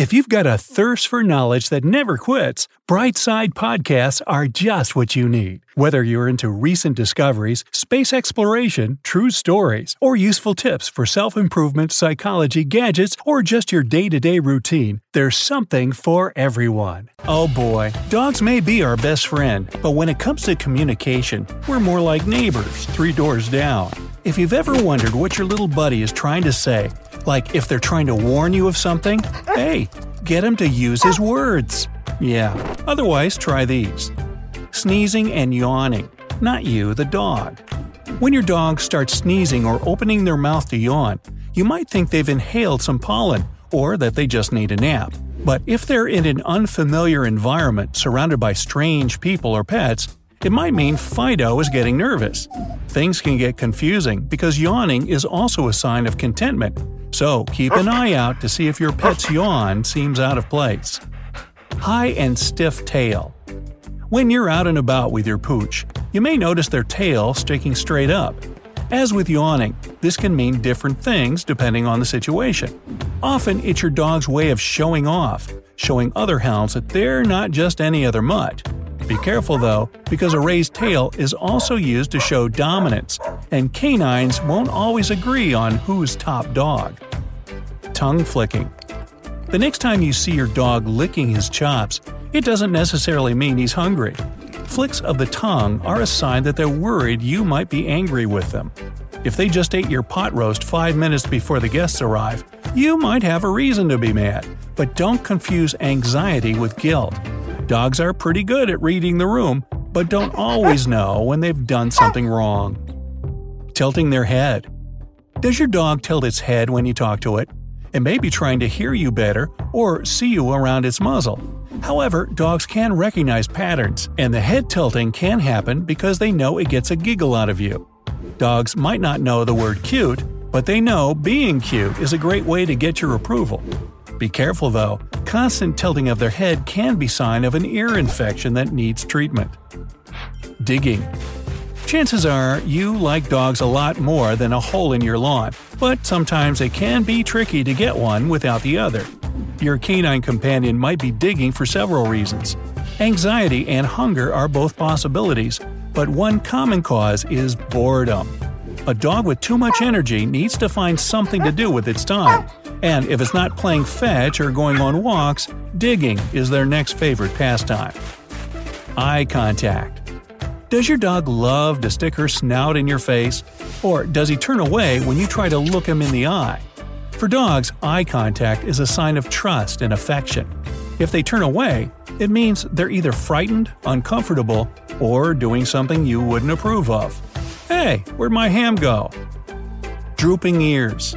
If you've got a thirst for knowledge that never quits, Brightside podcasts are just what you need. Whether you're into recent discoveries, space exploration, true stories, or useful tips for self improvement, psychology, gadgets, or just your day to day routine, there's something for everyone. Oh boy, dogs may be our best friend, but when it comes to communication, we're more like neighbors three doors down. If you've ever wondered what your little buddy is trying to say, like if they're trying to warn you of something, hey, get him to use his words. Yeah, otherwise, try these sneezing and yawning, not you, the dog. When your dog starts sneezing or opening their mouth to yawn, you might think they've inhaled some pollen or that they just need a nap. But if they're in an unfamiliar environment surrounded by strange people or pets, it might mean Fido is getting nervous. Things can get confusing because yawning is also a sign of contentment, so keep an eye out to see if your pet's yawn seems out of place. High and stiff tail. When you're out and about with your pooch, you may notice their tail sticking straight up. As with yawning, this can mean different things depending on the situation. Often, it's your dog's way of showing off, showing other hounds that they're not just any other mutt. Be careful though, because a raised tail is also used to show dominance, and canines won't always agree on who's top dog. Tongue flicking. The next time you see your dog licking his chops, it doesn't necessarily mean he's hungry. Flicks of the tongue are a sign that they're worried you might be angry with them. If they just ate your pot roast five minutes before the guests arrive, you might have a reason to be mad, but don't confuse anxiety with guilt. Dogs are pretty good at reading the room, but don't always know when they've done something wrong. Tilting their head. Does your dog tilt its head when you talk to it? It may be trying to hear you better or see you around its muzzle. However, dogs can recognize patterns, and the head tilting can happen because they know it gets a giggle out of you. Dogs might not know the word cute, but they know being cute is a great way to get your approval. Be careful though, constant tilting of their head can be sign of an ear infection that needs treatment. Digging. Chances are you like dogs a lot more than a hole in your lawn, but sometimes it can be tricky to get one without the other. Your canine companion might be digging for several reasons. Anxiety and hunger are both possibilities, but one common cause is boredom. A dog with too much energy needs to find something to do with its time, and if it's not playing fetch or going on walks, digging is their next favorite pastime. Eye contact. Does your dog love to stick her snout in your face? Or does he turn away when you try to look him in the eye? For dogs, eye contact is a sign of trust and affection. If they turn away, it means they're either frightened, uncomfortable, or doing something you wouldn't approve of. Hey, where'd my ham go? Drooping ears.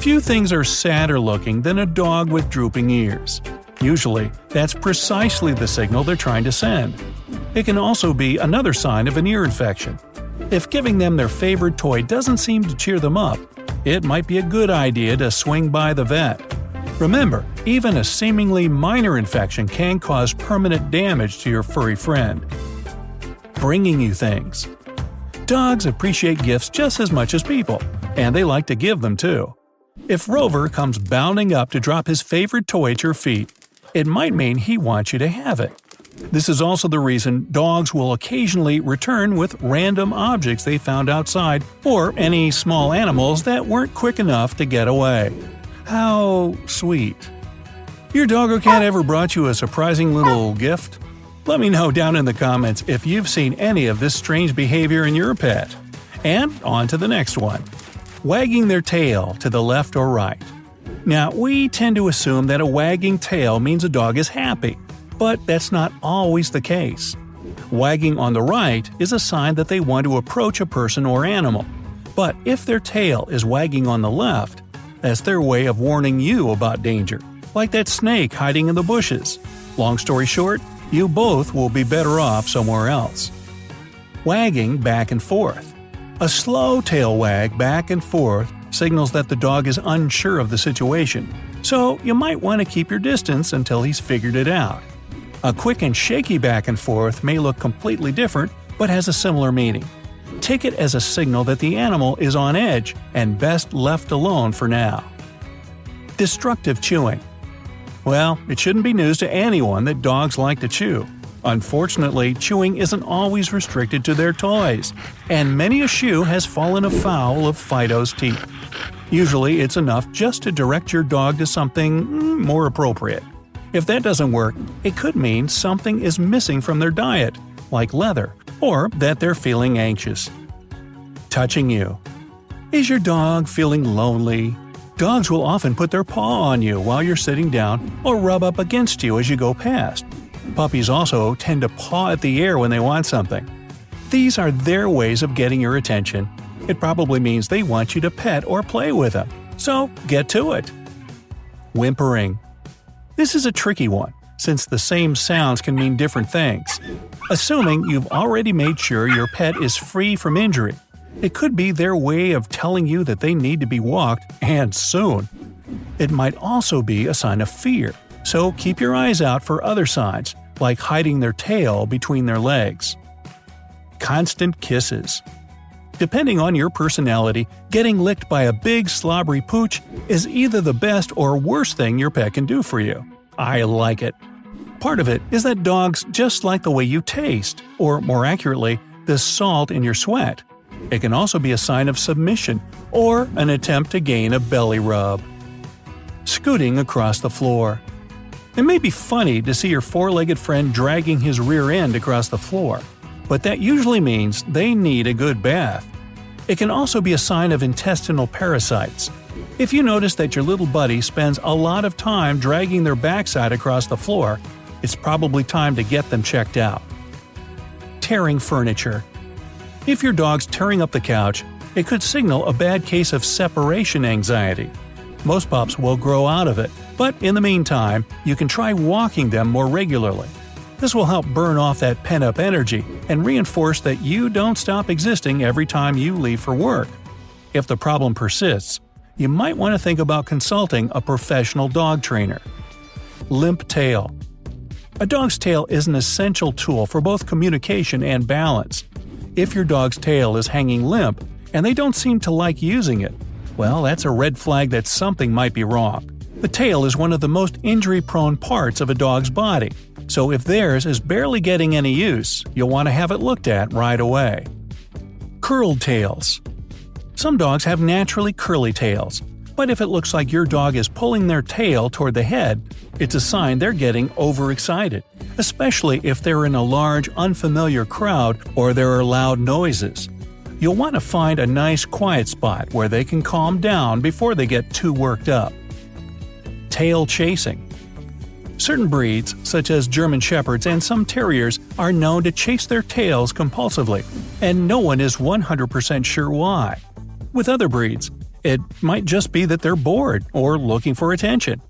Few things are sadder looking than a dog with drooping ears. Usually, that's precisely the signal they're trying to send. It can also be another sign of an ear infection. If giving them their favorite toy doesn't seem to cheer them up, it might be a good idea to swing by the vet. Remember, even a seemingly minor infection can cause permanent damage to your furry friend. Bringing you things. Dogs appreciate gifts just as much as people, and they like to give them too. If Rover comes bounding up to drop his favorite toy at your feet, it might mean he wants you to have it. This is also the reason dogs will occasionally return with random objects they found outside or any small animals that weren't quick enough to get away. How sweet. Your dog or cat ever brought you a surprising little gift? Let me know down in the comments if you've seen any of this strange behavior in your pet. And on to the next one wagging their tail to the left or right. Now, we tend to assume that a wagging tail means a dog is happy, but that's not always the case. Wagging on the right is a sign that they want to approach a person or animal. But if their tail is wagging on the left, that's their way of warning you about danger, like that snake hiding in the bushes. Long story short, you both will be better off somewhere else. Wagging back and forth. A slow tail wag back and forth signals that the dog is unsure of the situation, so you might want to keep your distance until he's figured it out. A quick and shaky back and forth may look completely different, but has a similar meaning. Take it as a signal that the animal is on edge and best left alone for now. Destructive chewing. Well, it shouldn't be news to anyone that dogs like to chew. Unfortunately, chewing isn't always restricted to their toys, and many a shoe has fallen afoul of Fido's teeth. Usually, it's enough just to direct your dog to something mm, more appropriate. If that doesn't work, it could mean something is missing from their diet, like leather, or that they're feeling anxious. Touching you. Is your dog feeling lonely? Dogs will often put their paw on you while you're sitting down or rub up against you as you go past. Puppies also tend to paw at the air when they want something. These are their ways of getting your attention. It probably means they want you to pet or play with them. So get to it. Whimpering. This is a tricky one, since the same sounds can mean different things. Assuming you've already made sure your pet is free from injury, it could be their way of telling you that they need to be walked, and soon. It might also be a sign of fear, so keep your eyes out for other signs, like hiding their tail between their legs. Constant kisses. Depending on your personality, getting licked by a big slobbery pooch is either the best or worst thing your pet can do for you. I like it. Part of it is that dogs just like the way you taste, or more accurately, the salt in your sweat. It can also be a sign of submission or an attempt to gain a belly rub. Scooting across the floor. It may be funny to see your four legged friend dragging his rear end across the floor, but that usually means they need a good bath. It can also be a sign of intestinal parasites. If you notice that your little buddy spends a lot of time dragging their backside across the floor, it's probably time to get them checked out. Tearing furniture. If your dog's tearing up the couch, it could signal a bad case of separation anxiety. Most pups will grow out of it, but in the meantime, you can try walking them more regularly. This will help burn off that pent up energy and reinforce that you don't stop existing every time you leave for work. If the problem persists, you might want to think about consulting a professional dog trainer. Limp tail. A dog's tail is an essential tool for both communication and balance. If your dog's tail is hanging limp and they don't seem to like using it, well, that's a red flag that something might be wrong. The tail is one of the most injury prone parts of a dog's body, so if theirs is barely getting any use, you'll want to have it looked at right away. Curled tails. Some dogs have naturally curly tails, but if it looks like your dog is pulling their tail toward the head, it's a sign they're getting overexcited, especially if they're in a large, unfamiliar crowd or there are loud noises. You'll want to find a nice quiet spot where they can calm down before they get too worked up. Tail chasing. Certain breeds, such as German Shepherds and some Terriers, are known to chase their tails compulsively, and no one is 100% sure why. With other breeds, it might just be that they're bored or looking for attention.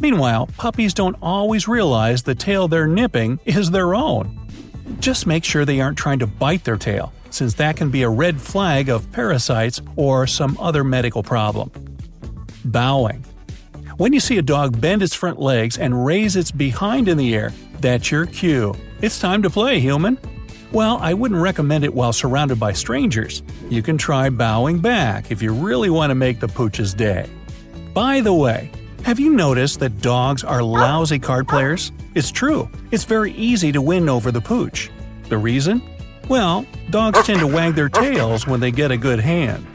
Meanwhile, puppies don't always realize the tail they're nipping is their own. Just make sure they aren't trying to bite their tail, since that can be a red flag of parasites or some other medical problem. Bowing. When you see a dog bend its front legs and raise its behind in the air, that's your cue. It's time to play, human. Well, I wouldn't recommend it while surrounded by strangers. You can try bowing back if you really want to make the pooch's day. By the way, have you noticed that dogs are lousy card players? It's true. It's very easy to win over the pooch. The reason? Well, dogs tend to wag their tails when they get a good hand.